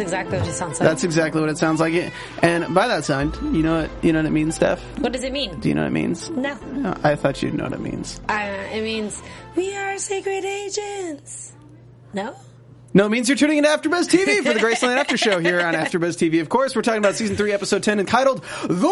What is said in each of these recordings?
That's exactly what it sounds like. That's exactly what it sounds like. And by that sound, you know what you know what it means, Steph? what does it mean? Do you know what it means? No. No, I thought you'd know what it means. Uh, it means we are secret agents. No? No, it means you're tuning into AfterBuzz TV for the Graceland After Show here on AfterBuzz TV. Of course, we're talking about season three, episode ten, entitled "The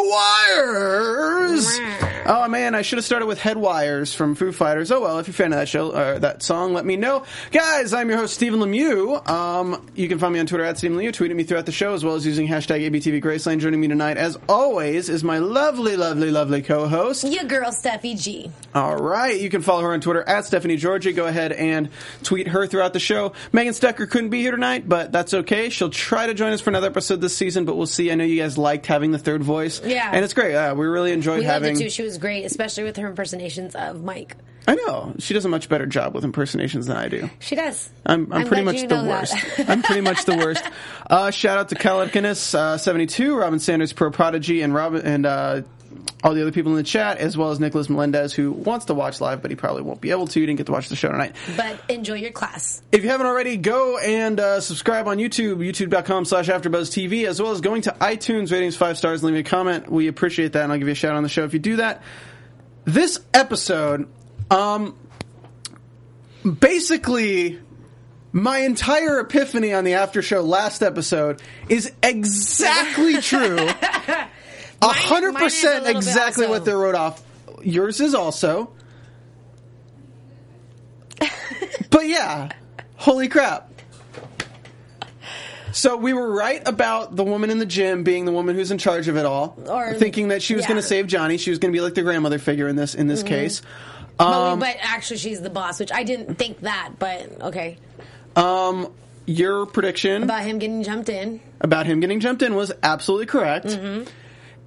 Wires." Oh man, I should have started with "Head Wires" from Foo Fighters. Oh well, if you're a fan of that show or that song, let me know, guys. I'm your host Stephen Lemieux. Um, you can find me on Twitter at Stephen Lemieux. Tweeting me throughout the show as well as using hashtag ABTV Graceland. Joining me tonight, as always, is my lovely, lovely, lovely co-host. Your girl, Steffi G. All right. You can follow her on Twitter at Stephanie Georgie. Go ahead and tweet her throughout the show. Megan Stecker couldn't be here tonight, but that's okay. She'll try to join us for another episode this season, but we'll see. I know you guys liked having the third voice. Yeah. And it's great. Uh, we really enjoyed We loved having. it too. She was great, especially with her impersonations of Mike. I know. She does a much better job with impersonations than I do. She does. I'm, I'm, pretty much the worst. I'm pretty much the worst. Uh, shout out to Calicanus, uh, 72, Robin Sanders, Pro Prodigy, and Robin, and, uh, all the other people in the chat, as well as Nicholas Melendez, who wants to watch live, but he probably won't be able to. You didn't get to watch the show tonight. But enjoy your class. If you haven't already, go and uh, subscribe on YouTube, youtube.com slash AfterBuzzTV, as well as going to iTunes, ratings five stars, and leave me a comment. We appreciate that, and I'll give you a shout out on the show if you do that. This episode, um, basically, my entire epiphany on the after show last episode is exactly true. A hundred mine is a percent exactly what they wrote off. Yours is also. but yeah, holy crap. So we were right about the woman in the gym being the woman who's in charge of it all, Or- thinking that she was yeah. Mm-hmm. going to save Johnny. She was going to be like the grandmother figure in this in this case. But, Um, we, but actually, she's the boss, which I didn't think that, but okay. Um, your prediction About him getting jumped in. about him getting jumped in was absolutely correct. Mm-hmm.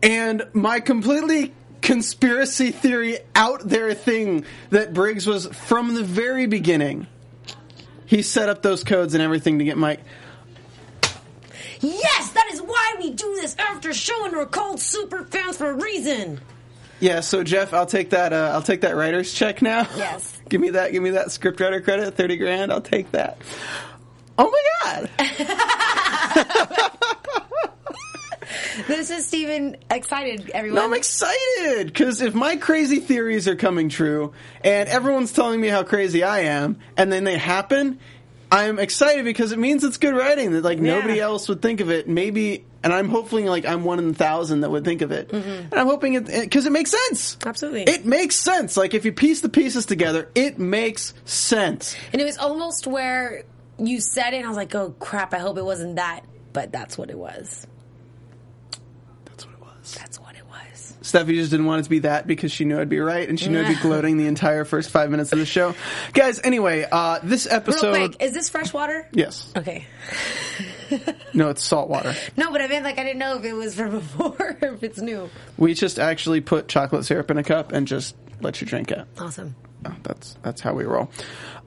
And my completely conspiracy theory out there thing that Briggs was from the very beginning. He set up those codes and everything to get Mike. Yes, that is why we do this after show, and we're called super fans for a reason. Yeah, so Jeff, I'll take that. Uh, I'll take that writer's check now. Yes. give me that. Give me that scriptwriter credit, thirty grand. I'll take that. Oh my god! This is Steven excited, everyone. No, I'm excited because if my crazy theories are coming true and everyone's telling me how crazy I am, and then they happen, I'm excited because it means it's good writing that like nobody else would think of it. Maybe, and I'm hoping like I'm one in a thousand that would think of it, mm-hmm. and I'm hoping it because it makes sense. Absolutely. it makes sense. Like if you piece the pieces together, it makes sense. And it was almost where you said it, and I was like, oh crap, I hope it wasn't that. But that's what it was. That's what it was. That's what it was. Steffi just didn't want it to be that because she knew I'd be right and she knew I'd be gloating the entire first five minutes of the show. Guys, anyway, uh, this Real episode. quick, is this fresh water? Yes. Okay. No, it's salt water. No, but I meant like I didn't know if it was from before or if it's new. We just actually put chocolate syrup in a cup and just let you drink it. Awesome. Oh, That's that's how we roll.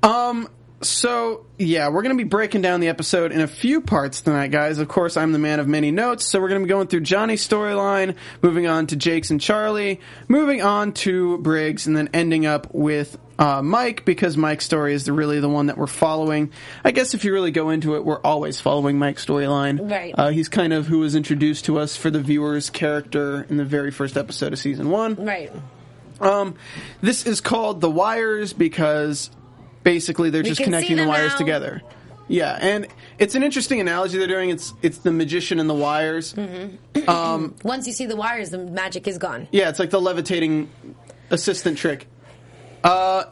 Um. So yeah, we're going to be breaking down the episode in a few parts tonight, guys. Of course, I'm the man of many notes, so we're going to be going through Johnny's storyline, moving on to Jake's and Charlie, moving on to Briggs, and then ending up with uh, Mike because Mike's story is the, really the one that we're following. I guess if you really go into it, we're always following Mike's storyline. Right. Uh, he's kind of who was introduced to us for the viewers' character in the very first episode of season one. Right. Um, this is called the wires because basically they're just connecting the wires now. together. Yeah, and it's an interesting analogy they're doing. It's it's the magician and the wires. Mm-hmm. Um, Once you see the wires, the magic is gone. Yeah, it's like the levitating assistant trick. Uh,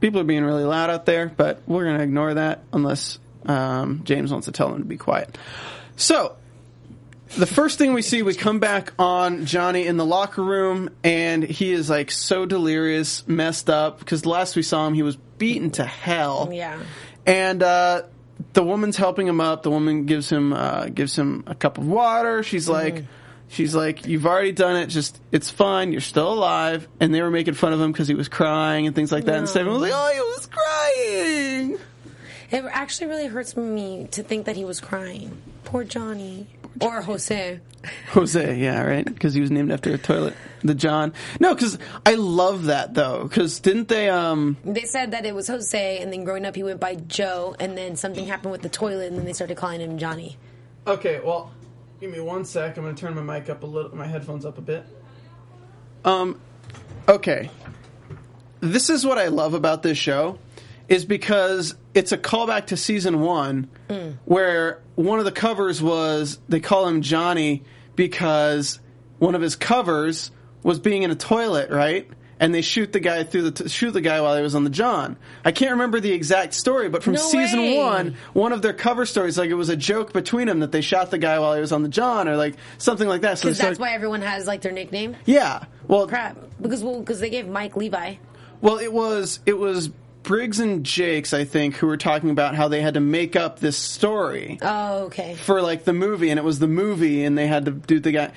people are being really loud out there, but we're gonna ignore that unless Um, James wants to tell them to be quiet. So, the first thing we see, we come back on Johnny in the locker room, and he is like so delirious, messed up, because last we saw him, he was beaten to hell. Yeah. And uh, the woman's helping him up. The woman gives him uh, gives him a cup of water. She's like, she's like, you've already done it. Just it's fine. You're still alive. And they were making fun of him because he was crying and things like that. And Stephen was like, oh, he was crying. It actually really hurts me to think that he was crying. Poor Johnny. Or Jose. Jose, yeah, right? Because he was named after a toilet. The John. No, because I love that though. Because didn't they? um They said that it was Jose, and then growing up he went by Joe, and then something happened with the toilet, and then they started calling him Johnny. Okay, well, give me one sec. I'm going to turn my mic up a little, my headphones up a bit. Um, okay. This is what I love about this show, is because it's a callback to season one, mm. where one of the covers was they call him Johnny because one of his covers was being in a toilet, right? And they shoot the guy through the t- shoot the guy while he was on the John. I can't remember the exact story, but from No season way. one, one of their cover stories, like it was a joke between them that they shot the guy while he was on the John, or like something like that. So that's why everyone has like their nickname. yeah. Well, Crap. Because well, because they gave Mike Levi. well, it was it was Briggs and Jakes, I think, who were talking about how they had to make up this story Oh, okay. for like the movie, and it was the movie, and they had to do the guy.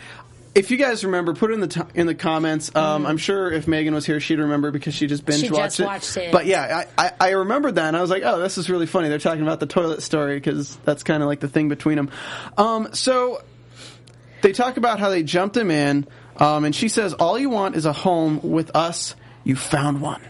If you guys remember, put it in the t- in the comments. Um, I'm sure if Megan was here, she'd remember because she just binge Mm-hmm. She watched just it. watched it. But yeah, I, I, I remembered that, and I was like, oh, this is really funny. They're talking about the toilet story because that's kind of like the thing between them. Um, so they talk about how they jumped him in, um, and she says, "All you want is a home with us. You found one.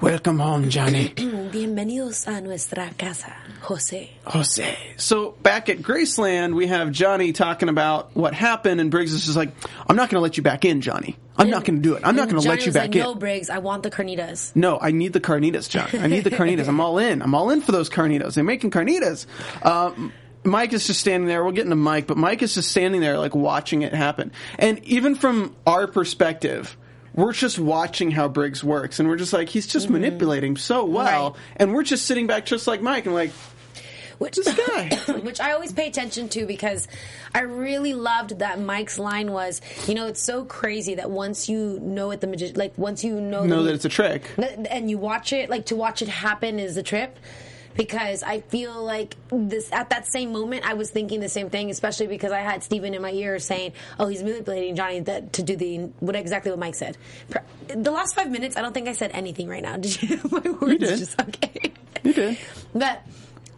Welcome home, Johnny." Bienvenidos a nuestra casa, Jose. Jose. So back at Graceland, we have Johnny talking about what happened, and Briggs is just like, "I'm not going to let you back in, Johnny. I'm not going to do it. I'm not going to let you back like, in." No, Briggs, I want the carnitas. No, I need the carnitas, John. I need the carnitas. I'm all in. I'm all in for those carnitas. They're making carnitas. Um, Mike is just standing there. We'll get into Mike, but Mike is just standing there, like watching it happen. And even from our perspective, we're just watching how Briggs works, and we're just like, he's just mm-hmm. manipulating so well, Right. and we're just sitting back, just like Mike, and like, Which this guy. which I always pay attention to because I really loved that Mike's line was, you know, it's so crazy that once you know it, the magi- like once you know, know the- that it's a trick. and you watch it, like to watch it happen is the trip. Because I feel like this at that same moment, I was thinking the same thing, especially because I had Steven in my ear saying, "Oh, he's manipulating Johnny that, to do the what exactly what Mike said." The last five minutes, I don't think I said anything right now. Did you? My words did. just okay. You did. But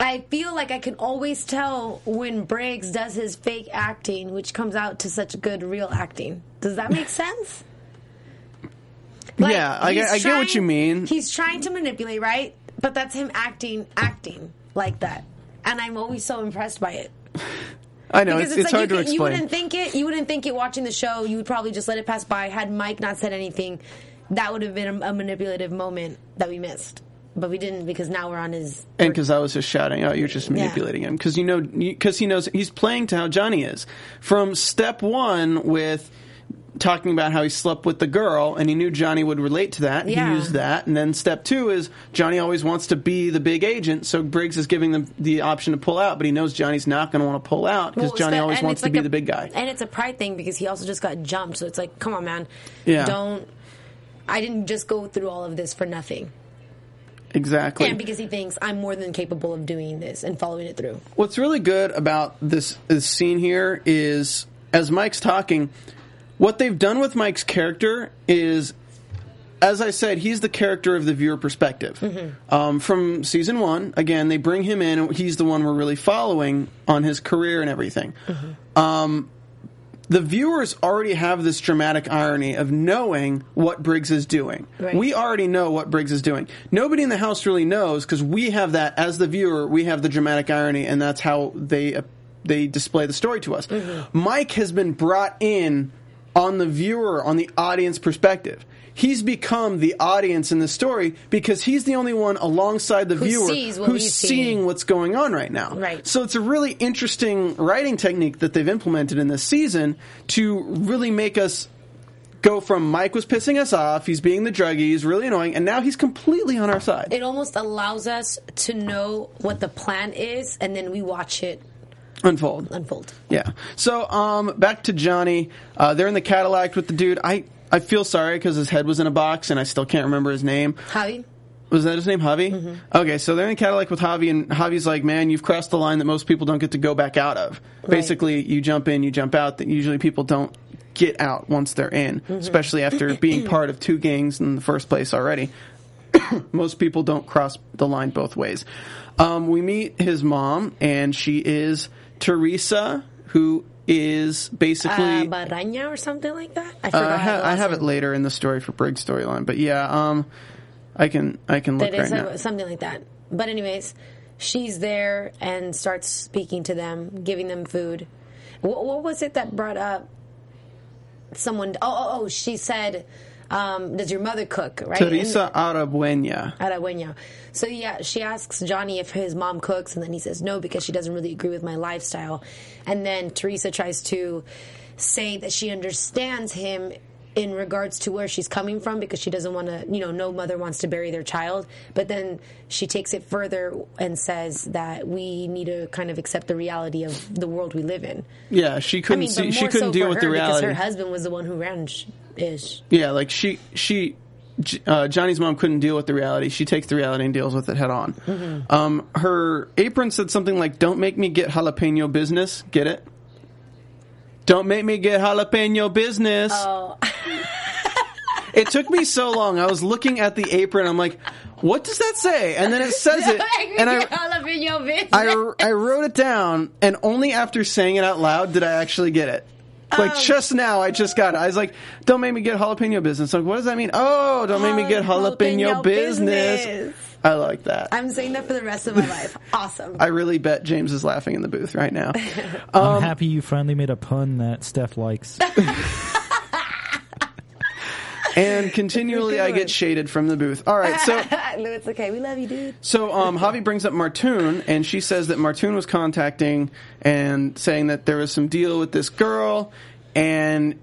I feel like I can always tell when Briggs does his fake acting, which comes out to such good real acting. Does that make sense? Yeah, I get- I get what you mean. He's trying to manipulate, right? But that's him acting, acting like that, and I'm always so impressed by it. I know Because it's, it's, hard you, to could- you wouldn't think it. You wouldn't think it watching the show. You would probably just let it pass by. Had Mike not said anything, that would have been a, a manipulative moment that we missed. But we didn't because now we're on his. And because I was just shouting, "Oh, you're just manipulating him," because you know, because he knows he's playing to how Johnny is. From step one, with talking about how he slept with the girl, and he knew Johnny would relate to that. Yeah. He used that, and then step two is Johnny always wants to be the big agent, so Briggs is giving them the option to pull out, but he knows Johnny's not going to want to pull out because Well, Johnny it's always wants to like be a- the big guy. And it's a pride thing because he also just got jumped. So it's like, come on, man. Yeah. Don't. I didn't just go through all of this for nothing. Exactly. And because he thinks I'm more than capable of doing this and following it through. What's really good about this, this scene here is as Mike's talking, what they've done with Mike's character is, as I said, he's the character of the viewer perspective. Um, from season one, again, they bring him in. He's the one we're really following on his career and everything. Um, the viewers already have this dramatic irony of knowing what Briggs is doing. Right. We already know what Briggs is doing. Nobody in the house really knows because we have that as the viewer. We have the dramatic irony, and that's how they uh, they display the story to us. Mm-hmm. Mike has been brought in on the viewer, on the audience perspective. He's become the audience in the story because he's the only one alongside the Who viewer who's seeing what's going on right now. Right. So it's a really interesting writing technique that they've implemented in this season to really make us go from Mike was pissing us off, he's being the druggie, he's really annoying, and now he's completely on our side. It almost allows us to know what the plan is, and then we watch it Unfold. unfold. Yeah. So, um, back to Johnny. Uh, they're in the Cadillac with the dude. I, I feel sorry because his head was in a box and I still can't remember his name. Javi? Was that his name, Javi? Okay, so they're in the Cadillac with Javi, and Javi's like, "Man, you've crossed the line that most people don't get to go back out of. Basically, you jump in, you jump out. That usually people don't get out once they're in, especially after being part of two gangs in the first place already. most people don't cross the line both ways. Um, we meet his mom, and she is Teresa, who is basically. Uh, Barraña or something like that? I Uh. I, ha- I have it later in the story for Briggs storyline, but yeah, um, I can I can look That right now. something like that. But anyways, she's there and starts speaking to them, giving them food. What, what was it that brought up someone? Oh, oh, oh! She said, um, "Does your mother cook?" Right? Teresa Arabuena. Arabuena. So yeah, she asks Johnny if his mom cooks, and then he says no because she doesn't really agree with my lifestyle. And then Teresa tries to say that she understands him in regards to where she's coming from because she doesn't want to, you know, no mother wants to bury their child. But then she takes it further and says that we need to kind of accept the reality of the world we live in. Yeah, she couldn't mean, see. She couldn't so deal with the reality. because her husband was the one who ran sh- ish. yeah, like she she. Uh, Johnny's mom couldn't deal with the reality. She takes the reality and deals with it head on. Mm-hmm. Um, her apron said something like, "Don't make me get jalapeno business." Get it? Don't make me get jalapeno business. Oh, It took me so long. I was looking at the apron. I'm like, "What does that say?" And then it says it, and I jalapeno bitch. I, I wrote it down, and only after saying it out loud did I actually get it. Like Oh. just now, I just got it. I was like, "Don't make me get jalapeno business." Like, what does that mean? Oh, don't make me get jalapeno, Jalapeno business. business. I like that. I'm saying that for the rest of my life. Awesome. I really bet James is laughing in the booth right now. I'm um, happy you finally made a pun that Steph likes. And continually, I get shaded from the booth. All right, so no, it's okay. We love you, dude. So um, Javi brings up Martoon, and she says that Martoon was contacting and saying that there was some deal with this girl, and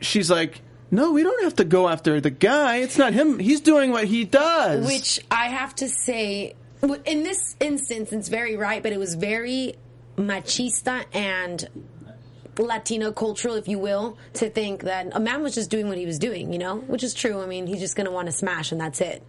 she's like, "No, we don't have to go after the guy. It's not him. He's doing what he does." Which I have to say, in this instance, it's very right, but it was very machista and Latino cultural, if you will, to think that a man was just doing what he was doing, you know, which is true. I mean, he's just going to want to smash, and that's it.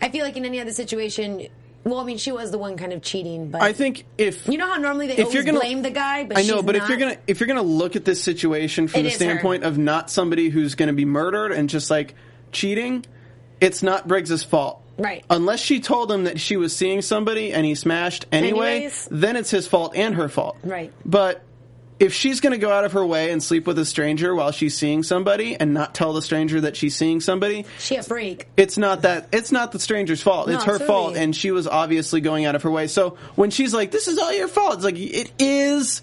I feel like in any other situation, well, I mean, she was the one kind of cheating, but I think if you know how normally they if always you're gonna, blame the guy, but I know, she's but if you're gonna if you're gonna look at this situation from the is her. standpoint of not somebody who's gonna be murdered and just like cheating, it's not Briggs's fault. Right. Unless she told him that she was seeing somebody and he smashed anyway, Anyways. then it's his fault and her fault. Right. But if she's going to go out of her way and sleep with a stranger while she's seeing somebody and not tell the stranger that she's seeing somebody, she a freak. it's not that it's not the stranger's fault. No, it's her absolutely. fault and she was obviously going out of her way. So when she's like this is all your fault, it's like it is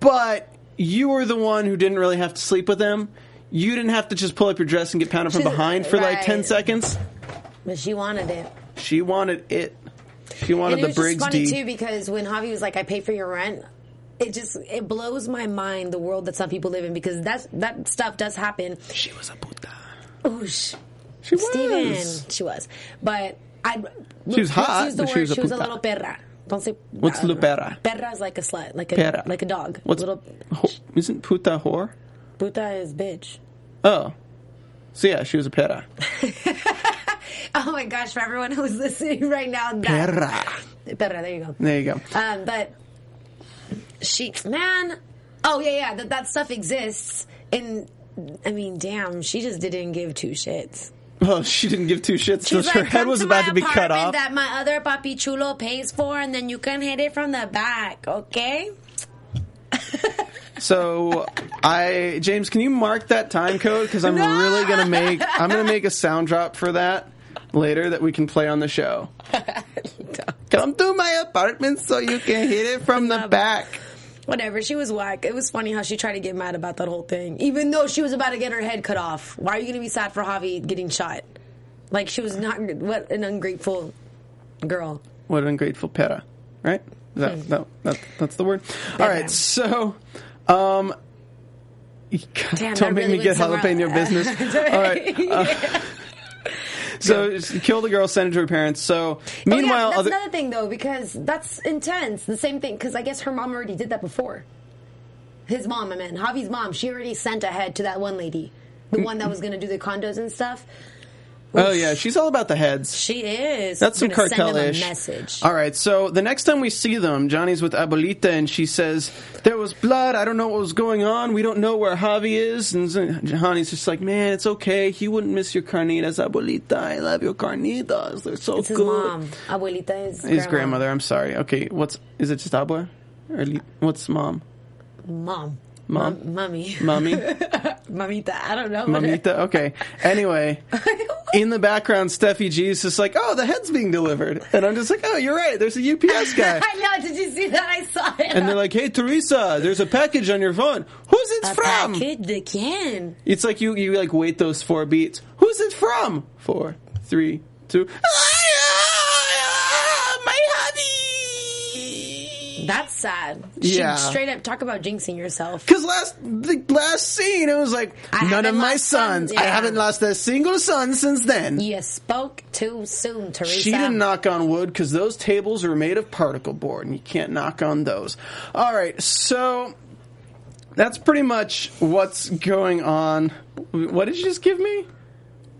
but you were the one who didn't really have to sleep with him. You didn't have to just pull up your dress and get pounded from behind for like 10 seconds. But she wanted it. She wanted it. She wanted and it the was just funny D. too because when Javi was like, "I pay for your rent," it just it blows my mind the world that some people live in because that's that stuff does happen. She was a puta. Oosh. She was. Steven, she was, but I. She was hot, Use the word. she was a she was a little perra. Don't say. What's don't perra? Perra is like a slut, like a Perra. like a dog. What's a little ho- isn't puta whore? puta is bitch. Oh. So yeah, she was a pera. Oh my gosh! For everyone who's listening right now, that, Perra. perra. There you go. There you go. Um, but she, man, oh yeah, yeah, that that stuff exists. And I mean, damn, she just didn't give two shits. Oh, she didn't give two shits. She's Just her head was to about to be cut off. That my other papi chulo pays for, and then you can hit it from the back. Okay. So I James, can you mark that time code? Because I'm No! really gonna make I'm gonna make a sound drop for that later that we can play on the show. Come to my apartment so you can hit it from the back. Whatever. She was whack. It was funny how she tried to get mad about that whole thing, even though she was about to get her head cut off. Why are you going to be sad for Javi getting shot? Like she was not. What an ungrateful girl. What an ungrateful pera, right? That, Hmm. that, that that's the word. All right, so um, Damn, Don't make really me get jalapeno business. All right. uh, so she killed the girl, sent it to her parents. So Oh, yeah, meanwhile, that's other, another thing though, because that's intense. The same thing, because I guess her mom already did that before. His mom, I mean, Javi's mom, she already sent ahead to that one lady, the mm. one that was going to do the condos and stuff. Oh yeah, she's all about the heads. She is. That's some gonna send him a message. All right, so the next time we see them, Johnny's with Abuelita, and she says there was blood. I don't know what was going on. We don't know where Javi is. And Johnny's just like, man, it's okay. He wouldn't miss your carnitas, Abuelita. I love your carnitas. They're so It's his good. mom. Abuelita is His grandmother. I'm sorry. Okay, what's is it? Just abua, or li- what's mom? Mom. Mom? Mom. mummy. Mommy, Mamita. I don't know. mamita. Okay. Anyway, in the background, Steffi G is just like, oh, the head's being delivered, and I'm just like, oh, you're right. There's a UPS guy. I know. Did you see that? I saw it. And they're like, "Hey, Teresa, there's a package on your phone. Who's it a from?" package can. It's like you you like wait those four beats. Who's it from? Four, three, two. My That's sad. Yeah. Straight up talk about jinxing yourself. Because last the last scene, it was like I none of my sons. sons, I haven't lost a single son since then. You spoke too soon, Teresa. She didn't knock on wood because those tables are made of particle board, and you can't knock on those. All right, so that's pretty much what's going on. What did you just give me?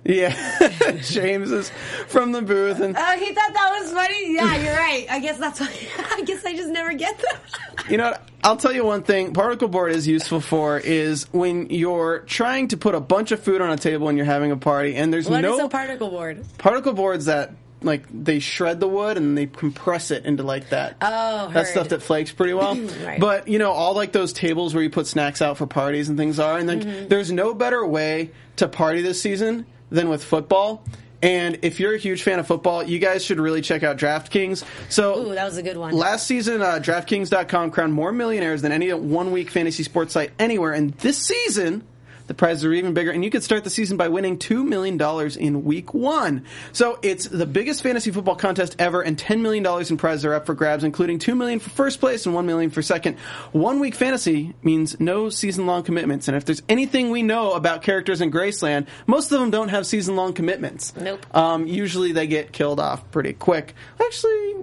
Yeah, James is from the booth, and Oh, he thought that was funny. Yeah, you're right. I guess that's why. I guess I just never get them. you know what? I'll tell you one thing. Particle board is useful for is when you're trying to put a bunch of food on a table and you're having a party, and there's What is no a particle board? particle boards that like they shred the wood and they compress it into like that. Oh, that stuff that flakes pretty well. Right. But you know, all like those tables where you put snacks out for parties and things are, and then Mm-hmm. there's no better way to party this season than with football. And if you're a huge fan of football, you guys should really check out DraftKings. So Ooh, that was a good one. Last season, uh, DraftKings.com crowned more millionaires than any one week fantasy sports site anywhere. And this season, the prizes are even bigger. And you could start the season by winning $2 million in week one. So it's the biggest fantasy football contest ever, and $10 million in prizes are up for grabs, including 2 million for first place and 1 million for second. One week fantasy means no season long commitments. And if there's anything we know about characters in Graceland, most of them don't have season long commitments. Nope. Um, usually they get killed off pretty quick. Actually,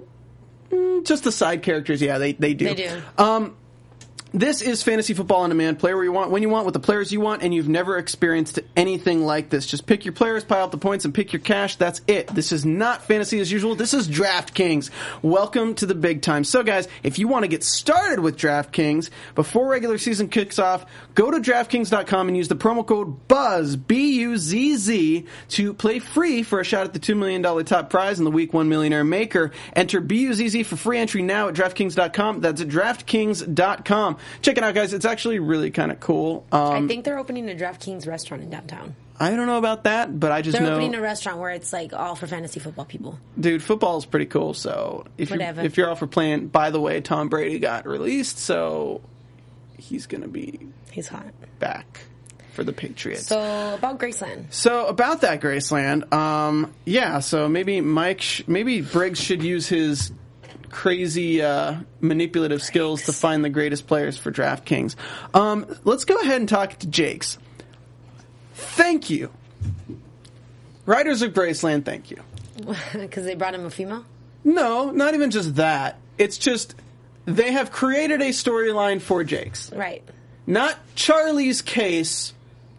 mm, just the side characters, yeah, they, they do. They do. Um, this is fantasy football on demand. Play where you want, when you want, with the players you want, and you've never experienced anything like this. Just pick your players, pile up the points, and pick your cash. That's it. This is not fantasy as usual. This is DraftKings. Welcome to the big time. So, guys, if you want to get started with DraftKings before regular season kicks off, go to DraftKings.com and use the promo code BUZZ, B U Z Z, to play free for a shot at the $2 million top prize in the Week 1 Millionaire Maker. Enter BUZZ for free entry now at DraftKings.com. That's at DraftKings.com. Check it out, guys. It's actually really kind of cool. Um, I think they're opening a DraftKings restaurant in downtown. I don't know about that, but I just They're know, opening a restaurant where it's like all for fantasy football people. dude, football is pretty cool. So if you're, if you're all for playing, by the way, Tom Brady got released, so he's going to be He's hot. back for the Patriots. So about Graceland. So about that Graceland, um, yeah. So maybe Mike, sh- maybe Briggs should use his crazy uh, manipulative skills to find the greatest players for DraftKings. Um, let's go ahead and talk to Jake's. Thank you, writers of Graceland. Thank you. Because they brought him a female? No, not even just that. It's just they have created a storyline for Jake's. Right. not Charlie's case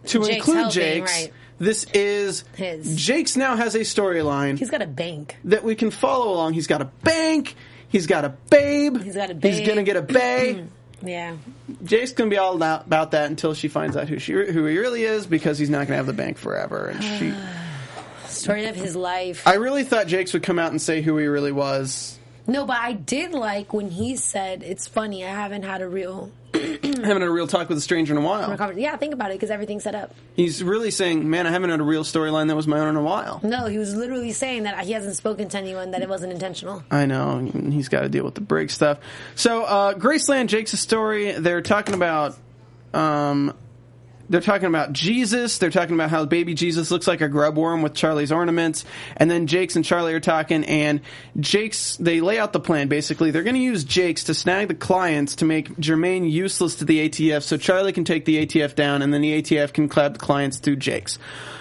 to Jake's include helping, Jake's. right. This is His. Jake's now has a storyline He's got a bank. that we can follow along. He's got a bank. He's got a babe. He's got a babe. He's gonna get a bae. Yeah. Jake's gonna be all about about that until she finds out who she who he really is because he's not gonna have the bank forever. And she, Story of his life. I really thought Jake's would come out and say who he really was. No, but I did like when he said, it's funny, I haven't had a real Having a real talk with a stranger in a while. Yeah, think about it, because everything's set up. He's really saying, "Man, I haven't had a real storyline that was my own in a while." No, he was literally saying that he hasn't spoken to anyone, that it wasn't intentional. I know he's got to deal with the break stuff. So, uh, Graceland, Jake's story. They're talking about um, they're talking about Jesus. They're talking about how baby Jesus looks like a grub worm with Charlie's ornaments. And then Jakes and Charlie are talking, and Jakes, they lay out the plan basically. They're going to use Jakes to snag the clients to make Jermaine useless to the ATF so Charlie can take the ATF down, and then the ATF can clap the clients through Jakes.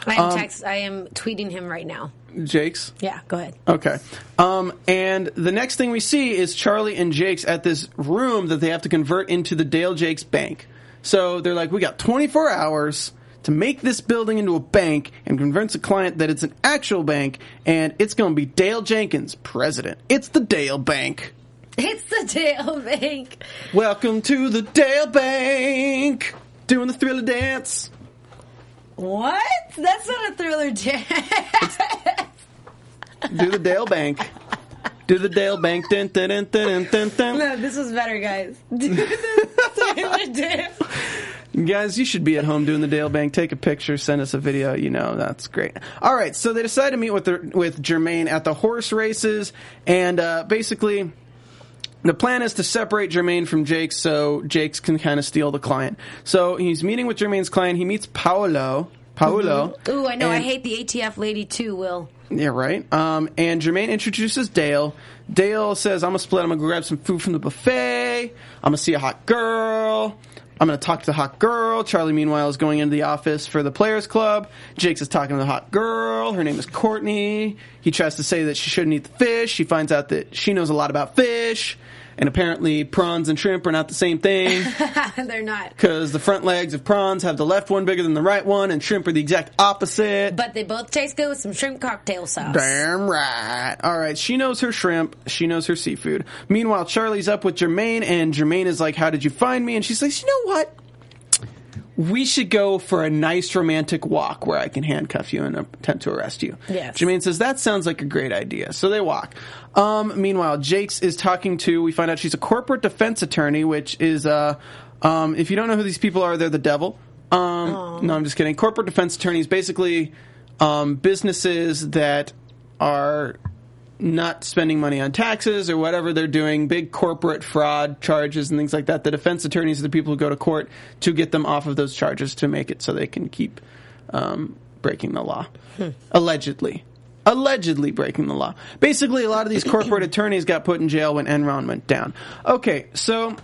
I am Um, text. I am tweeting him right now. Jakes? Yeah, go ahead. Okay. Um, and the next thing we see is Charlie and Jakes at this room that they have to convert into the Dale Jakes Bank. So they're like, we got 24 hours to make this building into a bank and convince a client that it's an actual bank and it's going to be Dale Jenkins, president. It's the Dale Bank. It's the Dale Bank. Welcome to the Dale Bank. Doing the thriller dance. What? That's not a thriller dance. Do the Dale Bank. Do the Dale Bank. Dun, dun, dun, dun, dun, dun. no, this was better, guys. Do the. Guys, you should be at home doing the Dale Bank. Take a picture, send us a video. You know that's great. All right, so they decide to meet with the, with Jermaine at the horse races, and uh, basically. The plan is to separate Jermaine from Jake so Jakes can kind of steal the client. So he's meeting with Jermaine's client. He meets Paolo. Paolo. Ooh, I know. I hate the ATF lady too, Will. Yeah, right. Um, and Jermaine introduces Dale. Dale says, "I'm gonna split. I'm gonna grab some food from the buffet. I'm gonna see a hot girl. I'm gonna talk to the hot girl." Charlie, meanwhile, is going into the office for the Players Club. Jakes is talking to the hot girl. Her name is Courtney. He tries to say that she shouldn't eat the fish. She finds out that she knows a lot about fish, and apparently prawns and shrimp are not the same thing They're not. because the front legs of prawns have the left one bigger than the right one, and shrimp are the exact opposite. But they both taste good with some shrimp cocktail sauce. Damn right. All right. She knows her shrimp. She knows her seafood. Meanwhile, Charlie's up with Jermaine, and Jermaine is like, "How did you find me?" And she's like, "You know what? We should go for a nice romantic walk where I can handcuff you and attempt to arrest you." Yes. Jermaine says that sounds like a great idea. So they walk. Um, meanwhile, Jakes is talking to. We find out she's a corporate defense attorney, which is uh, um, if you don't know who these people are, they're the devil. Um, no, I'm just kidding. Corporate defense attorneys basically um, businesses that are not spending money on taxes or whatever they're doing, big corporate fraud charges and things like that. The defense attorneys are the people who go to court to get them off of those charges to make it so they can keep um, breaking the law. Allegedly. Allegedly breaking the law. Basically, a lot of these corporate attorneys got put in jail when Enron went down. Okay, so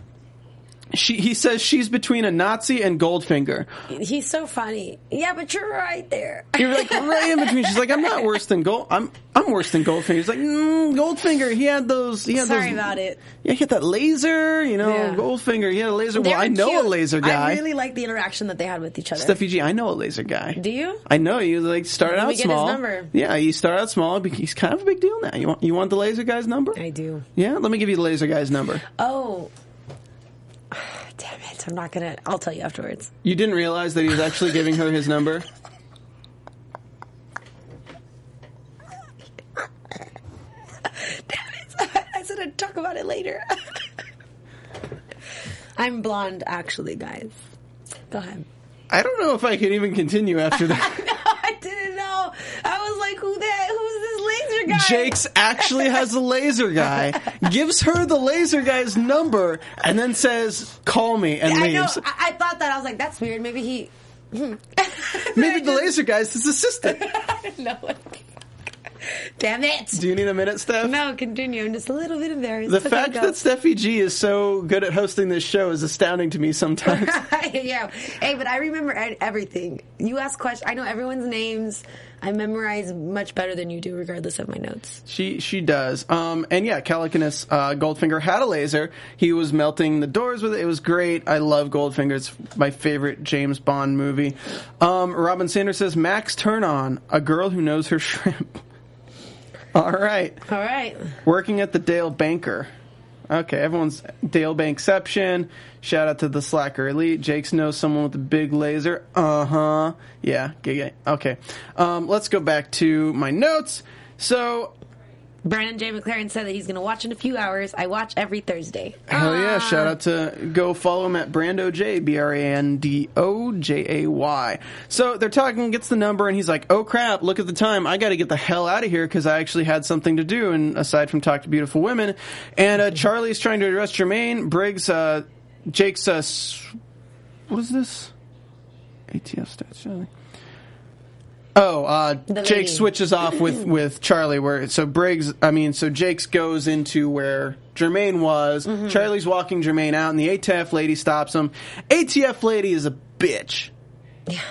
she, he says she's between a Nazi and Goldfinger. He's so funny. Yeah, but you're right there. You're like right in between. She's like, I'm not worse than Gold. I'm I'm worse than Goldfinger. He's like, mm, Goldfinger. He had those. He had Sorry those, about it. Yeah, he had that laser. You know, Yeah. Goldfinger. He had a laser. They well, I know cute. a laser guy. I really like the interaction that they had with each other. Steffi G, I know a laser guy. Do you? I know you. Like me out small. number. Yeah, you start out small. He's kind of a big deal now. You want you want the laser guy's number? I do. Yeah, let me give you the laser guy's number. Oh. Damn it. I'm not going to. I'll tell you afterwards. You didn't realize that he was actually giving her his number. Damn it. I said I'd talk about it later. I'm blonde, actually, guys. Go ahead. I don't know if I can even continue after that. I didn't know. I was like, who that? Who's this laser guy? Jakes actually has a laser guy, gives her the laser guy's number, and then says, "Call me," and I know. leaves. I, I thought that. I was like, that's weird. Maybe he. Hmm. Maybe the laser guy's his assistant. No. Damn it. Do you need a minute, Steph? No, continue. I'm just a little bit embarrassed. The fact that Steffi G is so good at hosting this show is astounding to me sometimes. yeah. Hey, but I remember everything. You ask questions. I know everyone's names. I memorize much better than you do, regardless of my notes. She she does. Um, and yeah, Calicanus uh, Goldfinger had a laser. He was melting the doors with it. It was great. I love Goldfinger. It's my favorite James Bond movie. Um, Robin Sanders says Max Turn On, a girl who knows her shrimp. All right, All right. working at the Dale Banker. Okay, everyone's Dale Bankception. Shout out to the Slacker Elite. Jake's knows someone with a big laser. Uh huh. Yeah. Okay. Um, let's go back to my notes. So Brandon Jay McLaren said that he's going to watch in a few hours. I watch every Thursday. Hell yeah! Ah. Shout out to go follow him at Brando J B R A N D O J A Y. So they're talking, gets the number, and he's like, "Oh crap! Look at the time. I got to get the hell out of here because I actually had something to do." And aside from talk to beautiful women, and uh, Charlie's trying to address Jermaine Briggs. Uh, Jake's uh, what is this? ATF starts Charlie. Oh, uh, Jake lady. switches off with with Charlie. Where so Briggs, I mean, so Jake's goes into where Jermaine was. Mm-hmm. Charlie's walking Jermaine out, and the ATF lady stops him. ATF lady is a bitch. Yeah.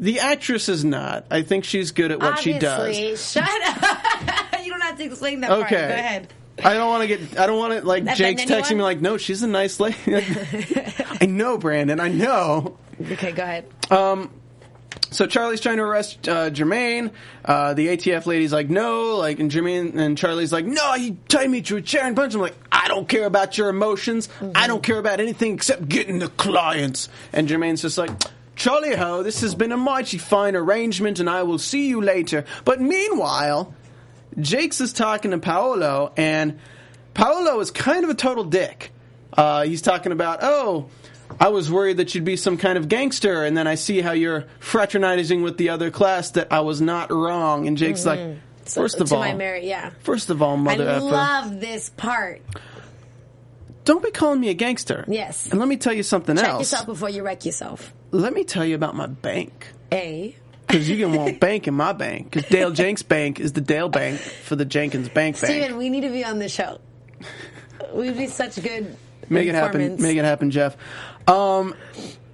The actress is not. I think she's good at what she does. Shut up. you don't have to explain that part. Go ahead. I don't want to get. I don't want to like Offend Jake's texting anyone? me like, no, she's a nice lady. I know, Brandon. I know. Okay, go ahead. So Charlie's trying to arrest uh, Jermaine. Uh, the ATF lady's like, no, like, and Jermaine and Charlie's like, no, he tied me to a chair and punched him. Like, I don't care about your emotions. I don't care about anything except getting the clients. And Jermaine's just like. Charlie ho, this has been a mighty fine arrangement and I will see you later. But meanwhile, Jakes is talking to Paolo, and Paolo is kind of a total dick. Uh, he's talking about, oh, I was worried that you'd be some kind of gangster, and then I see how you're fraternizing with the other class. That I was not wrong. And Jake's like, mm-hmm. first of to all, my merit, yeah. first of all, I mother effer, love this part. don't be calling me a gangster. Yes. And let me tell you something Check else. yourself before you wreck yourself. Let me tell you about my bank. A. Because you can want bank in my bank. Because Dale Jenks Bank is the Dale Bank for the Jenkins Bank Bank. Steven, we need to be on the show. We'd be such good. Make it happen. Make it happen, Jeff. Um,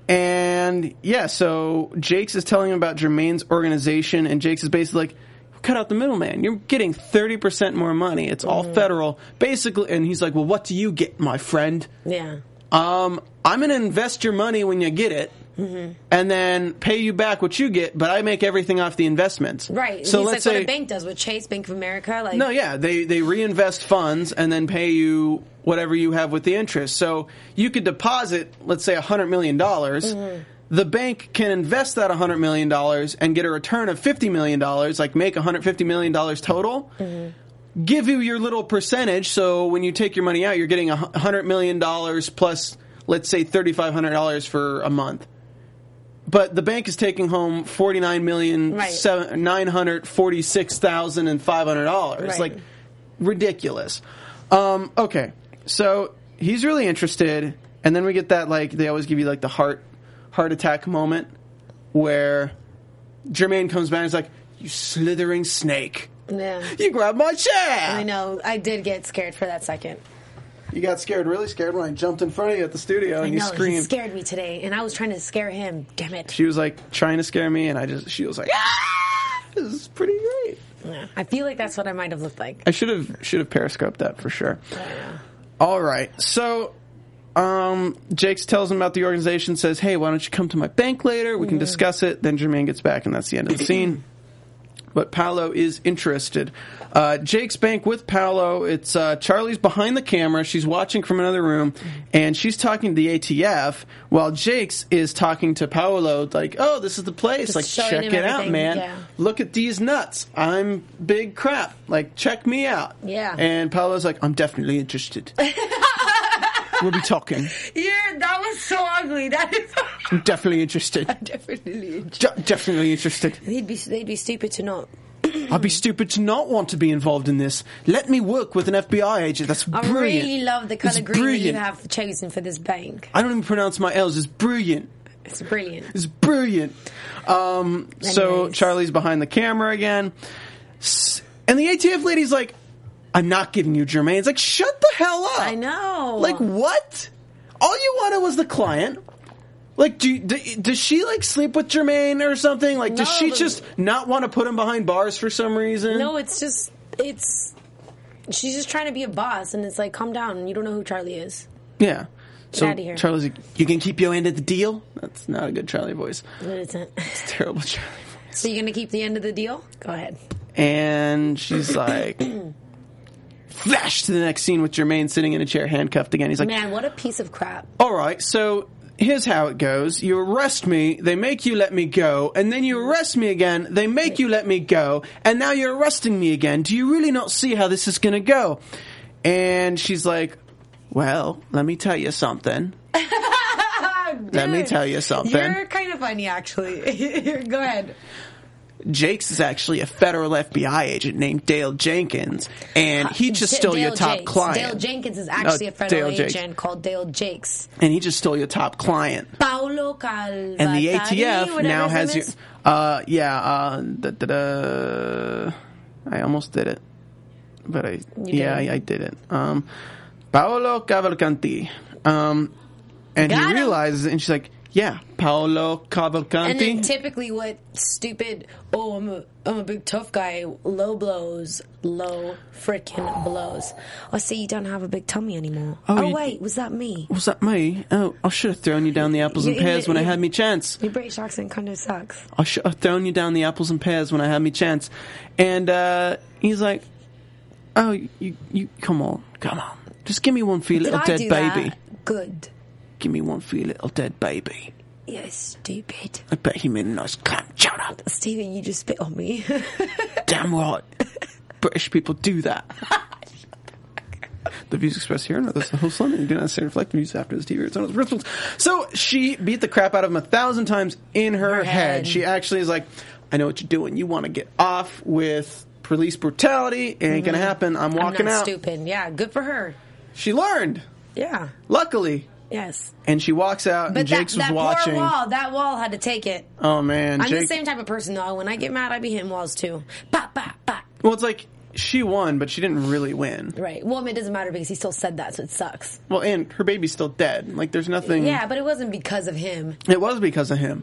and yeah, so Jakes is telling him about Jermaine's organization, and Jakes is basically like, cut out the middleman. You're getting 30% more money. It's all Mm-hmm. federal. Basically, and he's like, well, what do you get, my friend? Yeah. Um, I'm going to invest your money when you get it. Mm-hmm. And then pay you back what you get, but I make everything off the investments. Right. So He's let's like say what a bank does with Chase, Bank of America. Like, no, yeah, they they reinvest funds and then pay you whatever you have with the interest. So you could deposit, let's say, hundred million dollars. The bank can invest that hundred million dollars and get a return of fifty million dollars, like make hundred fifty million dollars total. Give you your little percentage. So when you take your money out, you're getting a hundred million dollars plus, let's say, thirty five hundred dollars for a month. But the bank is taking home forty nine million Right. seven nine hundred forty six thousand and five hundred dollars. Right. Like ridiculous. Um, okay, so he's really interested, and then we get that like they always give you like the heart heart attack moment where Jermaine comes back and is like, "You slithering snake, Yeah. you grabbed my chair." I know. I did get scared for that second. You got scared, really scared when I jumped in front of you at the studio I and you know. He screamed. scared me today, and I was trying to scare him. Damn it. She was like trying to scare me, and I just she was like, "Ah!" "This is pretty great." Yeah. I feel like that's what I might have looked like. I should have should have periscoped that for sure. All right, so um, Jakes tells him about the organization. Says, "Hey, why don't you come to my bank later? We can discuss it." Then Jermaine gets back, and that's the end of the scene. But Paolo is interested. Uh, Jake's bank with Paolo. It's uh, Charlie's behind the camera. She's watching from another room, and she's talking to the ATF while Jake's is talking to Paolo. Like, "Oh, this is the place. Just like, check it out, man. yeah. Look at these nuts. I'm big crap. Like, check me out." Yeah. And Paolo's like, "I'm definitely interested. we'll be talking. Yeah, that was so ugly. That is I'm definitely interested. definitely. De- definitely interested. They'd be they'd be stupid to not. I'd be stupid to not want to be involved in this. Let me work with an FBI agent. That's brilliant. I really love the color It's green that you have chosen for this bank. I don't even pronounce my L's. It's brilliant. It's brilliant. It's brilliant. Um, so Charlie's behind the camera again, and the ATF lady's like, "I'm not giving you Jermaine." It's like, shut the hell up. I know. Like what? All you wanted was the client. Like, do, do does she like sleep with Jermaine or something? Like, does No, she but- just not want to put him behind bars for some reason? No, it's just it's. She's just trying to be a boss, and it's like, calm down. You don't know who Charlie is. Yeah. So outta here. Charlie's like, "You can keep your end of the deal." That's not a good Charlie voice. It? Terrible Charlie voice. So you're gonna keep the end of the deal? Go ahead. And she's like, flash to the next scene with Jermaine sitting in a chair, handcuffed again. He's like, Man, what a piece of crap. all right, so here's how it goes. You arrest me, they make you let me go, and then you arrest me again, they make you let me go, and now you're arresting me again. Do you really not see how this is going to go? And she's like, well, let me tell you something. Let me tell you something. You're kind of funny, actually. Go ahead. Jakes is actually a federal FBI agent named Dale Jenkins, and he just stole Dale your top Jakes. client. Dale Jenkins is actually Oh, a federal Dale Jakes. agent called Dale Jakes. and he just stole your top client. Paulo Calvatari, And the ATF now has name you. Uh, yeah. Uh, da, da, da, I almost did it, but I yeah did. I, I did it. Um, Paolo Cavalcanti. Um, and Got he realizes, it, and she's like, "Yeah, Paolo Cavalcanti." And then typically, what stupid? Oh, I'm a I'm a big tough guy. Low blows, low freaking blows. I see you don't have a big tummy anymore. Oh, Oh, you- wait, was that me? was that me? Oh, I should have thrown you down the apples and You- pears when I had me chance. Your British accent kind of sucks. I should have thrown you down the apples and pears when I had me chance. And uh, he's like, "Oh, you, you, come on, come on, just give me one for your Did little I dead baby. that? Good. Give me one for your little dead baby." You're stupid. I bet he made a nice clam chowder. Stephen, you just spit on me. Damn right. British people do that. The views expressed here and others the line and do not necessarily reflect the views after this TV or its own principles. So she beat the crap out of him a thousand times in her, head. head. She actually is like, I know what you're doing. You want to get off with police brutality. It ain't gonna happen. I'm Mm-hmm. I'm walking not out. stupid. Yeah, good for her. She learned, Yeah. luckily. Yes. And she walks out But and Jakes that, was watching. poor wall, that wall had to take it. Oh man, I'm Jake. the same type of person though. When I get mad, I be hitting walls too. Bah, bah, bah. Well, it's like she won, but she didn't really win. Right. Well, I mean, it doesn't matter because he still said that, so it sucks. Well, and her baby's still dead. Like, there's nothing. Yeah, but it wasn't because of him. It was because of him.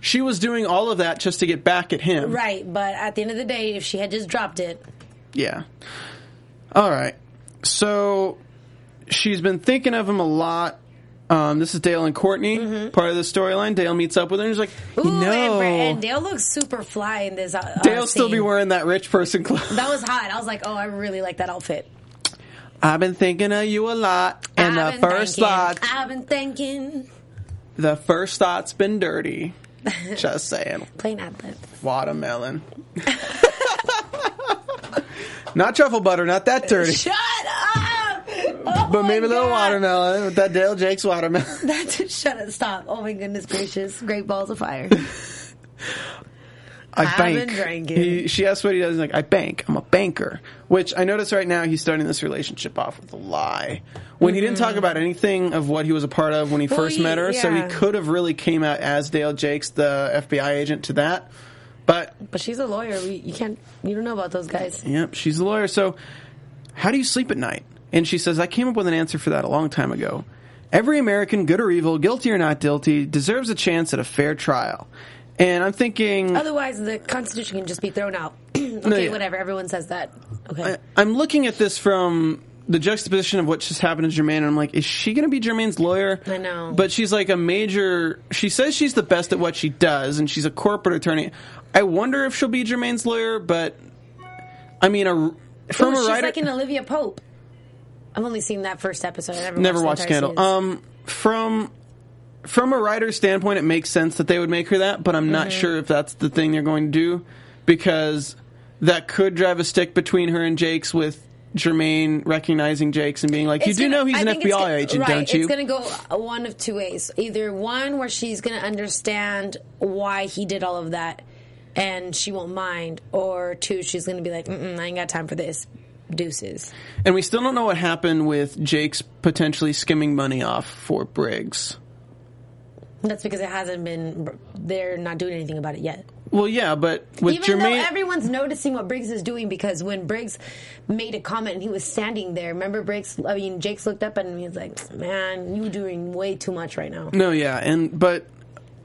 She was doing all of that just to get back at him. Right. But at the end of the day, if she had just dropped it, Yeah. All right. So she's been thinking of him a lot. Um, this is Dale and Courtney, part of the storyline. Dale meets up with her and he's like, Mm-hmm. Ooh, you know, and, and Dale looks super fly in this. Uh, Dale uh, still be wearing that rich person clothes. That was hot. I was like, oh, I really like that outfit. I've been thinking of you a lot, and I've the first thinking, thought, I've been thinking. the first thought's been dirty. Just saying. Plain ad lib. Watermelon. not truffle butter, not that dirty. Shut up! Oh But maybe a little watermelon with that Dale Jakes watermelon. That's shut up! Stop! Oh my goodness gracious! Great balls of fire. I I've bank. He, she asks what he does. He's like, I bank. I'm a banker. Which I notice right now he's starting this relationship off with a lie. When he didn't talk about anything of what he was a part of when he Mm-hmm. Well, first he- met her, so he could have really came out as Dale Jakes, the FBI agent, to that. But But she's a lawyer. We, you can't. You don't know about those guys. Yep, she's a lawyer. So, how do you sleep at night? And she says, I came up with an answer for that a long time ago. Every American, good or evil, guilty or not guilty, deserves a chance at a fair trial. And I'm thinking, Otherwise, the Constitution can just be thrown out. okay, yeah. whatever. Everyone says that. Okay. I, I'm looking at this from the juxtaposition of what just happened to Jermaine, and I'm like, is she going to be Jermaine's lawyer? I know. But she's like a major. She says she's the best at what she does, and she's a corporate attorney. I wonder if she'll be Jermaine's lawyer, but I mean, a, from Ooh, a she's writer. like an Olivia Pope. I've only seen that first episode. I never, Never watched watched Scandal. Um, from from a writer's standpoint, it makes sense that they would make her that, but I'm not Mm-hmm. sure if that's the thing they're going to do because that could drive a stick between her and Jake's with Jermaine recognizing Jake's and being like, "You It's do gonna- know he's I an FBI gonna- agent, right, don't you?" It's going to go one of two ways. Either one, where she's going to understand why he did all of that, and she won't mind, or two, she's going to be like, Mm-mm, "I ain't got time for this." Deuces. and we still don't know what happened with Jake's potentially skimming money off for Briggs. That's because it hasn't been. They're not doing anything about it yet. Well, yeah, but with Even Jermaine, though everyone's noticing what Briggs is doing, because when Briggs made a comment and he was standing there, remember Briggs? I mean, Jake's looked up at him and he was like, "Man, you're doing way too much right now." No, yeah, and but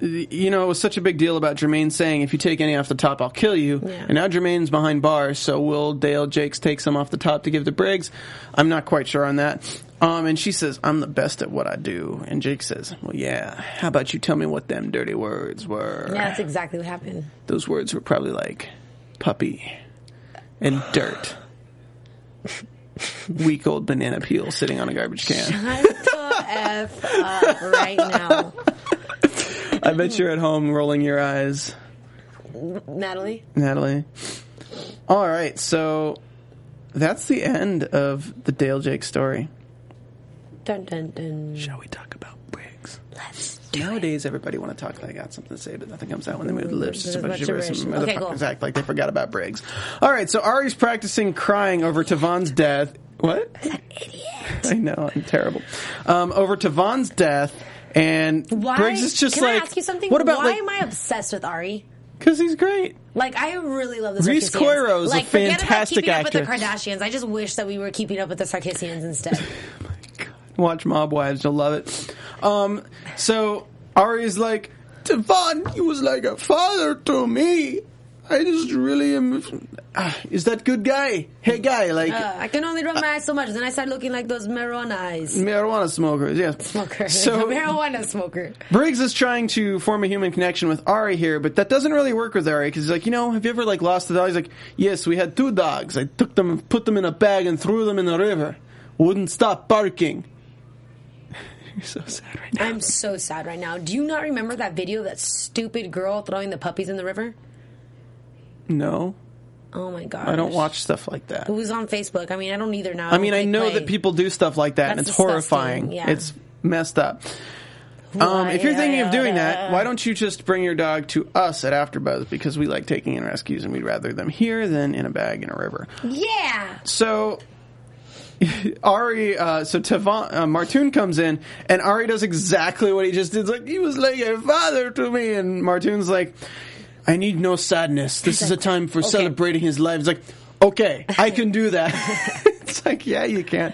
you know, it was such a big deal about Jermaine saying, "If you take any off the top, I'll kill you." Yeah. And now Jermaine's behind bars, so will Dale Jakes take some off the top to give to Briggs? I'm not quite sure on that. Um, and she says, "I'm the best at what I do," and Jake says, "Well, yeah. How about you tell me what them dirty words were?" Yeah, that's exactly what happened. Those words were probably like puppy and dirt. Weak old banana peel sitting on a garbage can. Shut the f up right now, I bet you're at home rolling your eyes. Natalie. Natalie. All right, so that's the end of the Dale Jake story. Dun dun dun. Shall we talk about Briggs? Let's Nowadays, everybody want to talk. They got something to say, but nothing comes out when they move the lips. Just a bunch of gibberish. Some. Okay, motherfuckers cool. act like they forgot about Briggs. All right, so Ari's practicing crying over Tavon's death. What? Idiot. I know, I'm terrible. Um, over Tavon's death, and Why? Briggs is just Can like, I ask you something? What about Why like? am I obsessed with Ari? Because he's great. Like I really love the Reese. Coiro is a like, forget fantastic about keeping up with the Kardashians. I just wish that we were keeping up with the Sarkissians instead. Watch Mob Wives, you'll love it. Um, so Ari's like, Tavon, he was like a father to me. I just really am. Ah, is that good guy? Hey, guy, like Uh, I can only rub my eyes so much. Then I start looking like those marijuana eyes. marijuana smokers. Yeah, Smoker. So marijuana smoker. Briggs is trying to form a human connection with Ari here, but that doesn't really work with Ari because he's like, you know, have you ever like lost a dog? He's like, yes, we had two dogs. I took them, and put them in a bag, and threw them in the river. Wouldn't stop barking. You're so sad right now. I'm so sad right now. Do you not remember that video of that stupid girl throwing the puppies in the river? No, Oh my god. I don't watch stuff like that. It was on Facebook. I mean, I don't either now. I mean, I know like that people do stuff like that, and it's disgusting, horrifying. yeah. It's messed up. Um, if you're thinking of doing that, why don't you just bring your dog to us at AfterBuzz because we like taking in rescues and we'd rather them here than in a bag in a river. Yeah. So Ari, uh, so Tavon, uh, Martoon comes in and Ari does exactly what he just did. It's like he was like a father to me, and Martoon's like, I need no sadness. This is a time for celebrating his life. It's like, okay, I can do that. it's like, yeah, you can.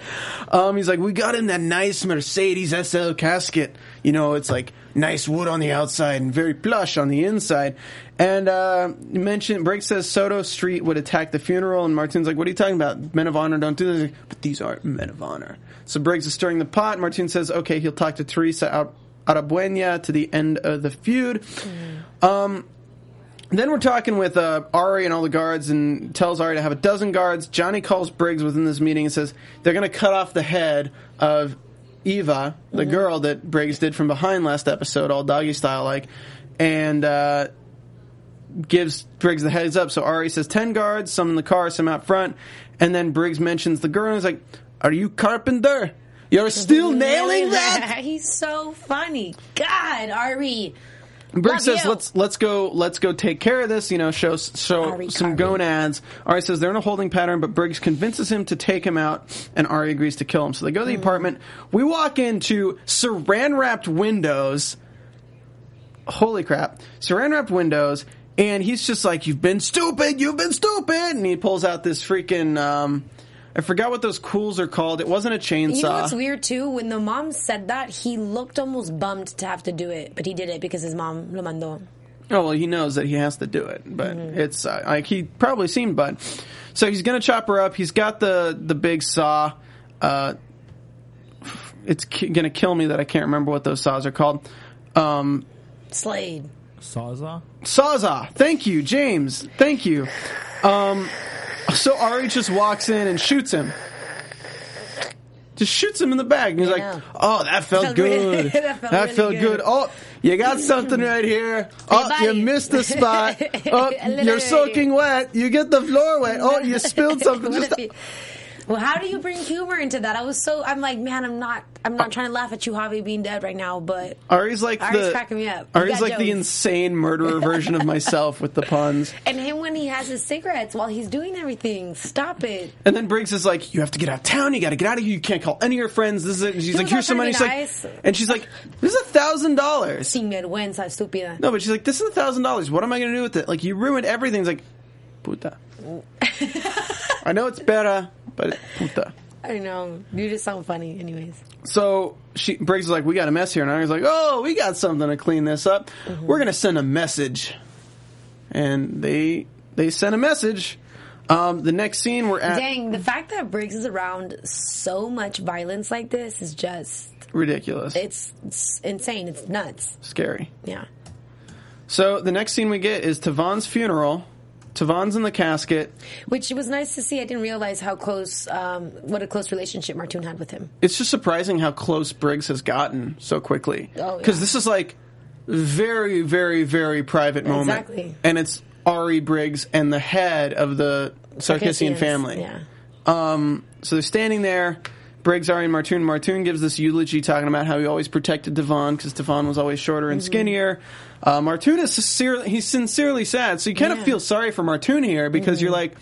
Um, he's like, we got him that nice Mercedes SL casket. You know, it's like nice wood on the outside and very plush on the inside. And uh, mentioned Briggs says Soto Street would attack the funeral, and Martin's like, "What are you talking about? Men of honor don't do this." Like, but these aren't men of honor. So Briggs is stirring the pot. Martin says, "Okay, he'll talk to Teresa out Arabuena to the end of the feud." Um, then we're talking with uh, Ari and all the guards, and tells Ari to have a dozen guards. Johnny calls Briggs within this meeting and says they're going to cut off the head of Eva, the girl that Briggs did from behind last episode, all doggy style like, and uh, gives Briggs the heads up. So Ari says ten guards, some in the car, some out front, and then Briggs mentions the girl and is like, "Are you carpenter? You're still nailing that." He's so funny. God, Ari. Briggs Love says, you. "Let's let's go let's go take care of this." You know, show show Ari some Carvey. gonads. Ari says they're in a holding pattern, but Briggs convinces him to take him out, and Ari agrees to kill him. So they go to the Mm-hmm. apartment. We walk into saran wrapped windows. Holy crap! Saran wrapped windows, and he's just like, "You've been stupid. You've been stupid," and he pulls out this freaking. Um, I forgot what those cools are called. It wasn't a chainsaw. You know what's weird too? When the mom said that, he looked almost bummed to have to do it, but he did it because his mom lo mandó. Oh well, he knows that he has to do it, but Mm-hmm. it's uh, like he probably seen Bud. So he's gonna chop her up. He's got the the big saw. Uh, it's ki- gonna kill me that I can't remember what those saws are called. Um, Slade. Sawzall? Sawzall. Thank you, James. Thank you. Um, so Ari just walks in and shoots him. Just shoots him in the back, and he's Yeah. like, "Oh, that felt, Felt good. that felt really good. good. Oh, you got something right here. Oh, you missed the spot. Oh, A little you're soaking wet. You get the floor wet. Oh, you spilled something. What Just if well, how do you bring humor into that? I was so I'm like, man, I'm not I'm not trying to laugh at you, Javi, being dead right now, but Ari's like Ari's the cracking me up. Ari's like the insane murderer version of myself with the puns. and him when he has his cigarettes while he's doing everything. Stop it. And then Briggs is like, "You have to get out of town. You got to get out of here. You can't call any of your friends." This is it. And she's He like, "Here's some money." She's like, to be nice. and she's like, "This is a thousand dollars." Sin vergüenza, estúpida. No, but she's like, "This is a thousand dollars. What am I going to do with it? Like, you ruined everything." It's like, puta. I know it's better, but puta. I know. You just sound funny, anyways. So she Briggs is like, "We got a mess here," and I was like, "Oh, we got something to clean this up. Mm-hmm. We're gonna send a message." And they they sent a message. Um, the next scene, we're at Dang, the fact that Briggs is around so much violence like this is just ridiculous, it's, it's insane. It's nuts. scary. Yeah. So the next scene we get is Tavon's funeral. Tavon's in the casket. Which was nice to see. I didn't realize how close, um, what a close relationship Martoon had with him. It's just surprising how close Briggs has gotten so quickly. Oh, Because yeah. this is like very, very, very private moment. Exactly. And it's Ari Briggs and the head of the Sarkissian family. Yeah. Um, so they're standing there. Briggs, Ari, and Martoon. Martoon gives this eulogy talking about how he always protected Devon because Devon was always shorter and skinnier. Uh, Martoon is sincerely, he's sincerely sad, so you kind of Yeah. feel sorry for Martoon here because you're like,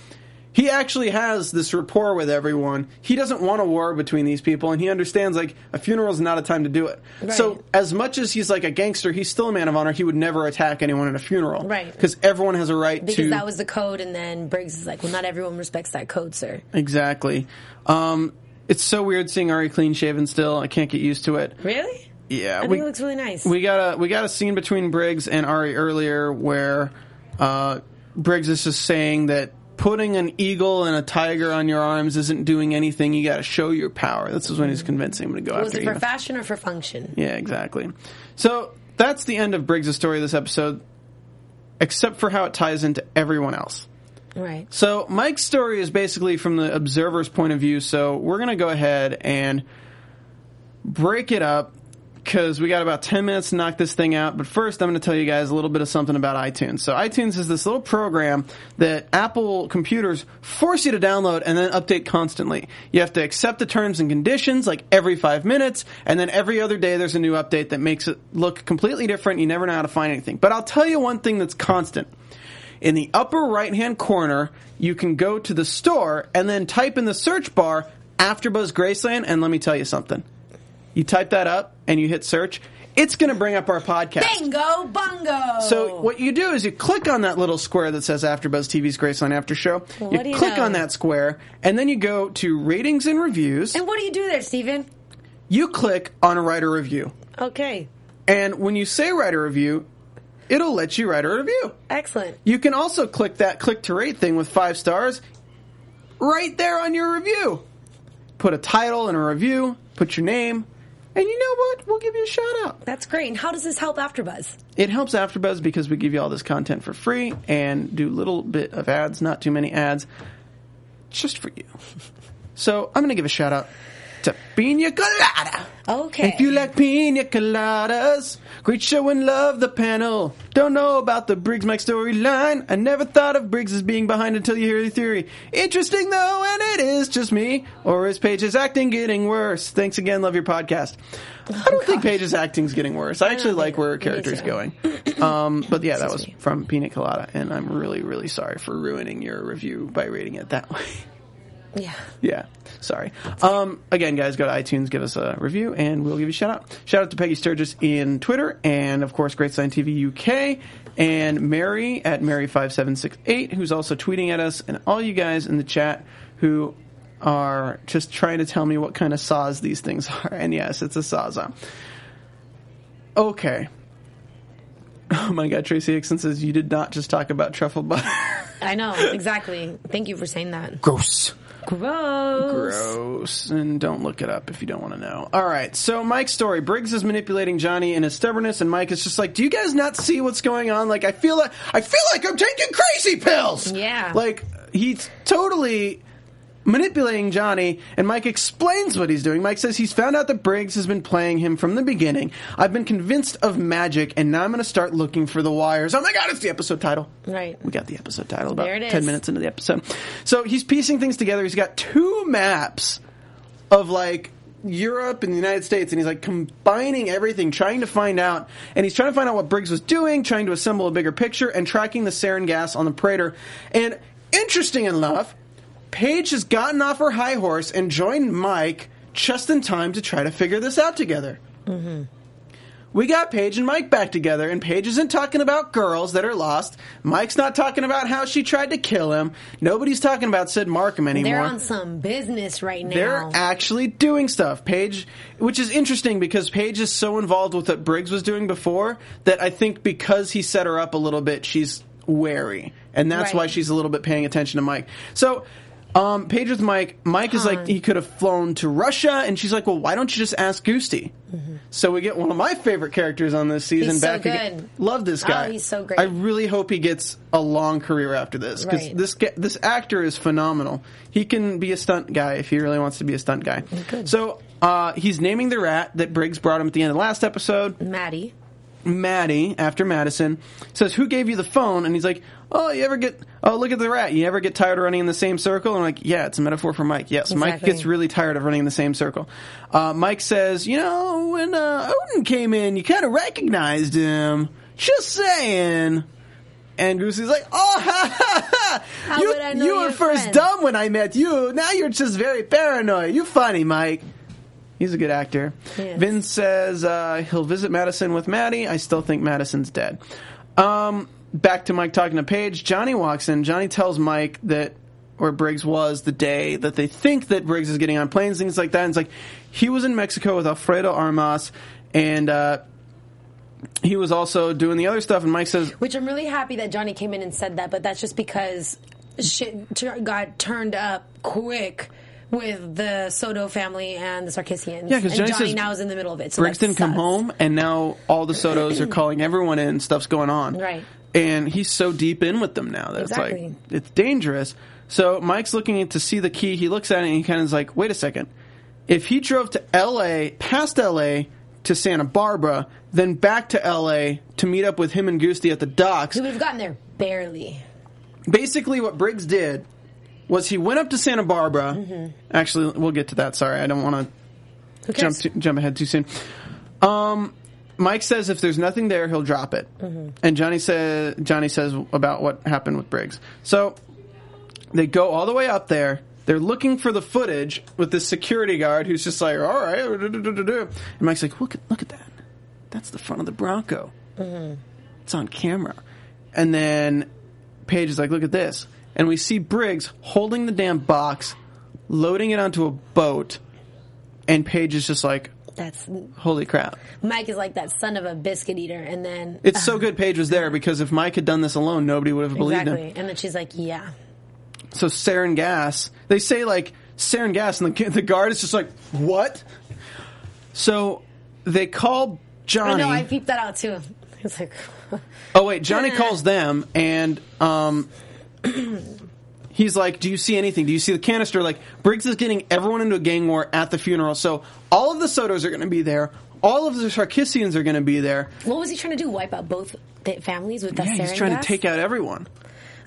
he actually has this rapport with everyone. He doesn't want a war between these people, and he understands like a funeral is not a time to do it. So, as much as he's like a gangster, he's still a man of honor. He would never attack anyone at a funeral, Right. Because everyone has a right Because to that was the code, and then Briggs is like, well, not everyone respects that code, sir. exactly. Um, it's so weird seeing Ari clean shaven still. I can't get used to it. Really? Yeah, I we- think it looks really nice. We got a we got a scene between Briggs and Ari earlier where uh, Briggs is just saying that putting an eagle and a tiger on your arms isn't doing anything. You got to show your power. This is when he's convincing him to go was after it for fashion or for function? yeah, exactly. So that's the end of Briggs' story this episode, except for how it ties into everyone else. Right. So Mike's story is basically from the observer's point of view. So we're gonna go ahead and break it up because we got about 10 minutes to knock this thing out. But first, I'm going to tell you guys a little bit of something about iTunes. So, iTunes is this little program that Apple computers force you to download and then update constantly. You have to accept the terms and conditions like every five minutes, and then every other day there's a new update that makes it look completely different. You never know how to find anything. But I'll tell you one thing that's constant. In the upper right hand corner, you can go to the store and then type in the search bar AfterBuzz Graceland, and let me tell you something. You type that up and you hit search, it's going to bring up our podcast. Bingo, bungo. So what you do is you click on that little square that says AfterBuzz TV's Graceland After Show. Well, you do you click know? on that square, and then you go to ratings and reviews. And what do you do there, Stephen? You click on a review, Okay. and when you say write a review, it'll let you write a review. Excellent. You can also click that click to rate thing with five stars right there on your review. Put a title and a review, put your name, and you know what? We'll give you a shout out. That's great. And how does this help AfterBuzz? It helps AfterBuzz because we give you all this content for free and do a little bit of ads, not too many ads, just for you. So I'm going to give a shout out to Pina Colada. Okay. If you like pina coladas, great show and love the panel. Don't know about the Briggs Mike storyline. I never thought of Briggs as being behind until you hear the theory. Interesting though, and it is just me. Or is Paige's acting getting worse? Thanks again, love your podcast. I don't think Paige's acting's getting worse. I actually like where her character's too. going. Um, but yeah, that was me. from Pina Colada, and I'm really, really sorry for ruining your review by rating it that way. Yeah. Yeah, sorry. Um, again, guys, go to iTunes, give us a review, and we'll give you a shout out. Shout out to Peggy Sturgis in Twitter, and of course, Great Sign TV UK, and Mary at Mary5768, who's also tweeting at us, and all you guys in the chat who are just trying to tell me what kind of saws these things are. And yes, it's a sawzall. Okay. Oh my god, Tracy Hickson says you did not just talk about truffle butter. I know. Exactly. Thank you for saying that. Gross. Gross. Gross. And don't look it up if you don't want to know. All right. So Mike's story. Briggs is manipulating Johnny in his stubbornness, and Mike is just like, "Do you guys not see what's going on? Like, I feel like I feel like I'm taking crazy pills. Yeah. Like he's totally." Manipulating Johnny, and Mike explains what he's doing. Mike says he's found out that Briggs has been playing him from the beginning. I've been convinced of magic, and now I'm going to start looking for the wires. Oh my god, it's the episode title. Right. We got the episode title about it 10 minutes into the episode. So he's piecing things together. He's got two maps of like Europe and the United States, and he's like combining everything, trying to find out. And he's trying to find out what Briggs was doing, trying to assemble a bigger picture, and tracking the sarin gas on the Prater. And interesting enough, Paige has gotten off her high horse and joined Mike just in time to try to figure this out together. Mm-hmm. We got Paige and Mike back together, and Paige isn't talking about girls that are lost. Mike's not talking about how she tried to kill him. Nobody's talking about Sid Markham anymore. They're on some business right now. They're actually doing stuff. Paige, which is interesting because Paige is so involved with what Briggs was doing before that I think because he set her up a little bit, she's wary. And that's Right. why she's a little bit paying attention to Mike. So, um, Paige with Mike, Mike is like, he could have flown to Russia, and she's like, well, why don't you just ask Goosty? So we get one of my favorite characters on this season Mm-hmm. He's so back again. good. Love this Oh, guy. he's so great. I really hope he gets a long career after this because Right. this ga- this actor is phenomenal. He can be a stunt guy if he really wants to be a stunt guy. So uh, he's naming the rat that Briggs brought him at the end of the last episode. Maddie. Maddie after Madison says, "Who gave you the phone?" And he's like, "Oh, you ever get? Oh, look at the rat. You ever get tired of running in the same circle?" And I'm like, "Yeah, it's a metaphor for Mike. Yes, Mike gets really tired of running in the same circle." Uh, Mike says, "You know, when uh, Odin came in, you kind of recognized him. Just saying." And Goosey's like, "Oh, ha, ha, ha. How you, would I know you were first friend?" dumb when I met you. Now you're just very paranoid. You funny, Mike." He's a good actor. Yes. Vin says uh, he'll visit Madison with Maddie. I still think Madison's dead. Um, back to Mike talking to Paige. Johnny walks in. Johnny tells Mike that where Briggs was the day that they think that Briggs is getting on planes, things like that. And it's like he was in Mexico with Alfredo Armas, and uh, he was also doing the other stuff. And Mike says, Which I'm really happy that Johnny came in and said that, but that's just because shit got turned up quick with the Soto family and the Sarkissians. Yeah, 'cause and Johnny Johnny now is in the middle of it. So Briggs didn't come home, and now all the Sotos are calling everyone in. Stuff's going on, Right. And he's so deep in with them now that it's like it's dangerous. So Mike's looking to see the key. He looks at it and he kind of is like, "Wait a second. If he drove to L.A. past L.A. to Santa Barbara, then back to L.A. to meet up with him and Goosty at the docks, have gotten there barely. basically what Briggs did was he went up to Santa Barbara. Mm-hmm. Actually, we'll get to that. Sorry, I don't want to jump jump ahead too soon. Um, Mike says if there's nothing there, he'll drop it, Mm-hmm. and Johnny says Johnny says about what happened with Briggs. So they go all the way up there. They're looking for the footage with this security guard who's just like, "All right," and Mike's like, "Look at look at that. That's the front of the Bronco. It's on camera." And then Paige is like, "Look at this," and we see Briggs holding the damn box, loading it onto a boat, and Paige is just like, That's Holy crap. Mike is like that son of a biscuit eater, and then It's so good Paige was there because if Mike had done this alone, nobody would have believed exactly, him. and then she's like, "Yeah, So sarin gas, they say like sarin gas, and the, the guard is just like, what? So they call I Johnny. know." I peeped that out too. It's like, Oh wait, Johnny calls them and um he's like, "Do you see anything? Do you see the canister?" Like Briggs is getting everyone into a gang war at the funeral. So all of the Sotos are going to be there. All of the Sarkissians are going to be there. what was he trying to do? Wipe out both the families with that Yeah, he's trying gas? to take out everyone.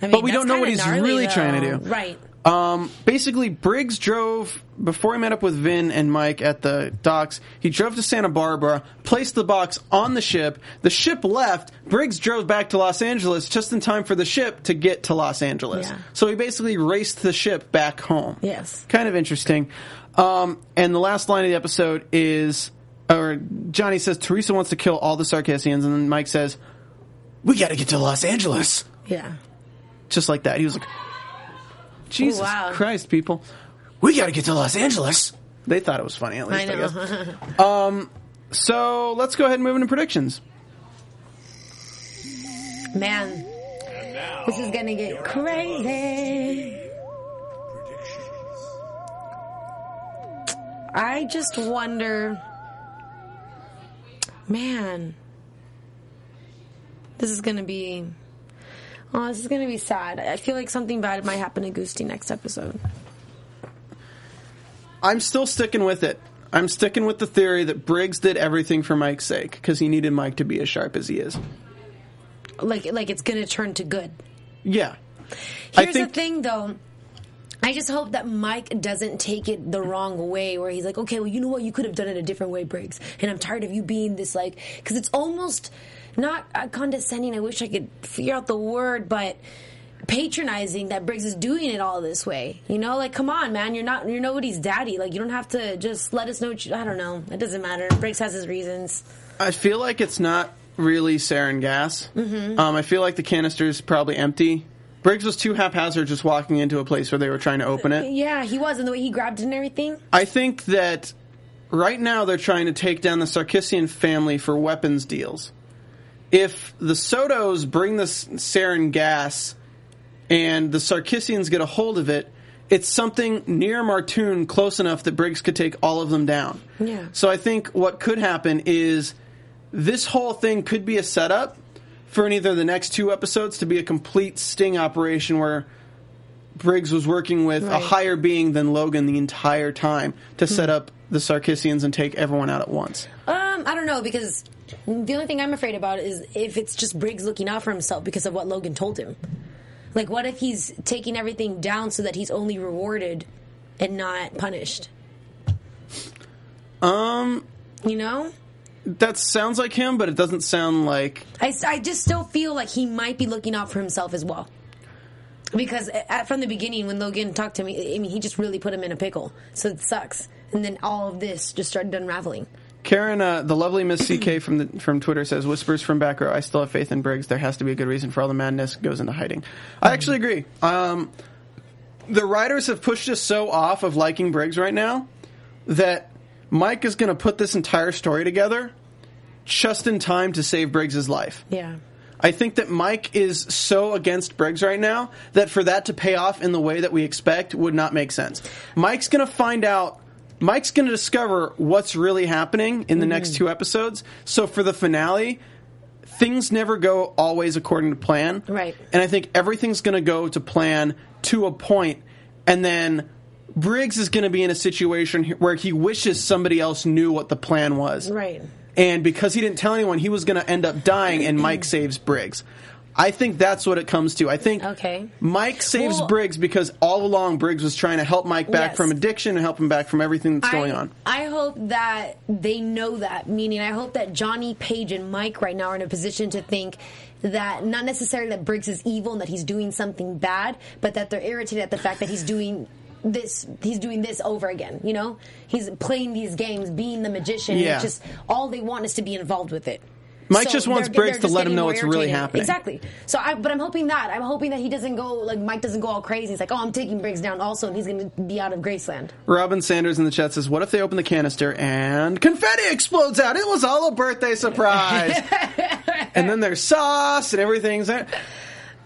I mean, but we don't know what he's gnarly, really trying to do. Right. Um, basically, Briggs drove before he met up with Vin and Mike at the docks. He drove to Santa Barbara, placed the box on the ship. The ship left. Briggs drove back to Los Angeles just in time for the ship to get to Los Angeles. Yeah. So he basically raced the ship back home. Yes. kind of interesting. Um, and the last line of the episode is, or Johnny says Teresa wants to kill all the Sarkissians, and then Mike says, "We got to get to Los Angeles." Yeah. just like that. He was like, Jesus wow. Christ, people. We got to get to Los Angeles. They thought it was funny, at least, I I, guess. um, so let's go ahead and move into predictions. Man, this is gonna get crazy. I just wonder, man, this is gonna be. Oh, this is gonna be sad. I feel like something bad might happen to Goosty next episode. I'm still sticking with it. I'm sticking with the theory that Briggs did everything for Mike's sake because he needed Mike to be as sharp as he is. Like, like it's gonna turn to good. Yeah. Here's think- the thing, though. I just hope that Mike doesn't take it the wrong way, where he's like, "Okay, well, you know what? You could have done it a different way, Briggs." And I'm tired of you being this like, because it's almost not uh, condescending. I wish I could figure out the word, but patronizing that Briggs is doing it all this way. You know, like, come on, man, you're not, you're nobody's daddy. Like, you don't have to just let us know. What you, I don't know. It doesn't matter. Briggs has his reasons. I feel like it's not really sarin gas. Mm-hmm. Um, I feel like the canister's probably empty. Briggs was too haphazard just walking into a place where they were trying to open it. Yeah, he was, and the way he grabbed it and everything. I think that right now they're trying to take down the Sarkissian family for weapons deals. If the Sotos bring the sarin gas and the Sarkissians get a hold of it, it's something near Martoon close enough that Briggs could take all of them down. Yeah. So I think what could happen is this whole thing could be a setup for either the next two episodes to be a complete sting operation where Briggs was working with a higher being than Logan the entire time to set up the Sarkissians and take everyone out at once. Um, I don't know because the only thing I'm afraid about is if it's just Briggs looking out for himself because of what Logan told him. Like, what if he's taking everything down so that he's only rewarded and not punished? Um, You know, that sounds like him, but it doesn't sound like. I, I just still feel like he might be looking out for himself as well. Because at, from the beginning, when Logan talked to me, I mean, he just really put him in a pickle. So it sucks. And then all of this just started unraveling. Karen, uh, the lovely Miss CK from the from Twitter says, "Whispers from back row. I still have faith in Briggs. There has to be a good reason for all the madness goes into hiding." I actually agree. Um, the writers have pushed us so off of liking Briggs right now that Mike is going to put this entire story together just in time to save Briggs's life. Yeah. I think that Mike is so against Briggs right now that for that to pay off in the way that we expect would not make sense. Mike's going to find out. Mike's going to discover what's really happening in the next mm. two episodes. So for the finale, things never go always according to plan. Right. And I think everything's going to go to plan to a point, and then Briggs is going to be in a situation where he wishes somebody else knew what the plan was. Right. And because he didn't tell anyone, he was going to end up dying, and Mike saves Briggs. I think that's what it comes to. I think Okay. Mike saves Well- Briggs because all along Briggs was trying to help Mike back Yes. from addiction and help him back from everything that's going on. I hope that they know that. Meaning, I hope that Johnny, Paige, and Mike right now are in a position to think that not necessarily that Briggs is evil and that he's doing something bad, but that they're irritated at the fact that he's doing this. He's doing this over again. You know, he's playing these games, being the magician. Yeah. It's just all they want is to be involved with it. Mike just wants Briggs to let him know what's really happening. Exactly. So, I, but I'm hoping that I'm hoping that he doesn't go like Mike doesn't go all crazy. He's like, oh, I'm taking Briggs down also, and he's going to be out of Graceland. Robin Sanders in the chat says, "What if they open the canister and confetti explodes out? It was all a birthday surprise." and then there's sauce and everything's there.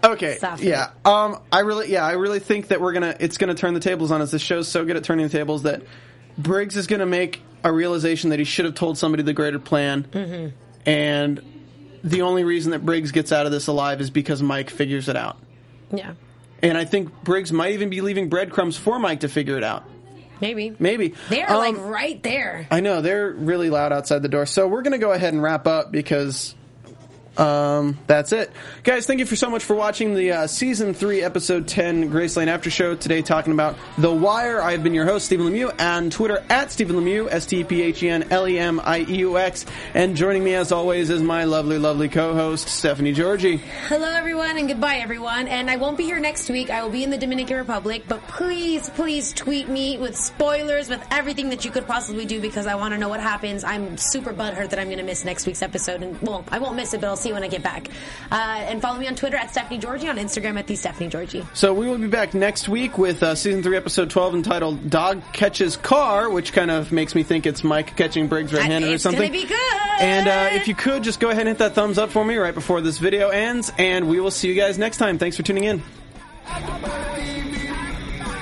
Okay, yeah. Um, I really, yeah, I really think that we're gonna, it's gonna turn the tables on us. This show's so good at turning the tables that Briggs is gonna make a realization that he should have told somebody the greater plan, Mm-hmm. and the only reason that Briggs gets out of this alive is because Mike figures it out. Yeah, And I think Briggs might even be leaving breadcrumbs for Mike to figure it out. maybe. Maybe They're Um, like right there. I know they're really loud outside the door. So we're going to go ahead and wrap up because um, that's it, guys. Thank you for so much for watching the uh, season three, episode ten, Graceland After Show. Today, talking about The Wire. I've been your host, Stephen Lemieux, and Twitter at Stephen Lemieux, S T P H E N L E M I E U X. And joining me, as always, is my lovely, lovely co-host, Stephanie Georgie. Hello, everyone, and goodbye, everyone. And I won't be here next week. I will be in the Dominican Republic. But please, please tweet me with spoilers, with everything that you could possibly do because I want to know what happens. I'm super butthurt that I'm going to miss next week's episode. And, well, I won't miss it, but I'll see it when I get back. Uh, and follow me on Twitter at Stephanie Georgie, on Instagram at the Stephanie Georgie. So we will be back next week with uh, season three, episode twelve, entitled "Dog Catches Car," which kind of makes me think it's Mike catching Briggs red-handed or It's something. gonna be good. And uh, if you could, just go ahead and hit that thumbs up for me right before this video ends, and we will see you guys next time. Thanks for tuning in.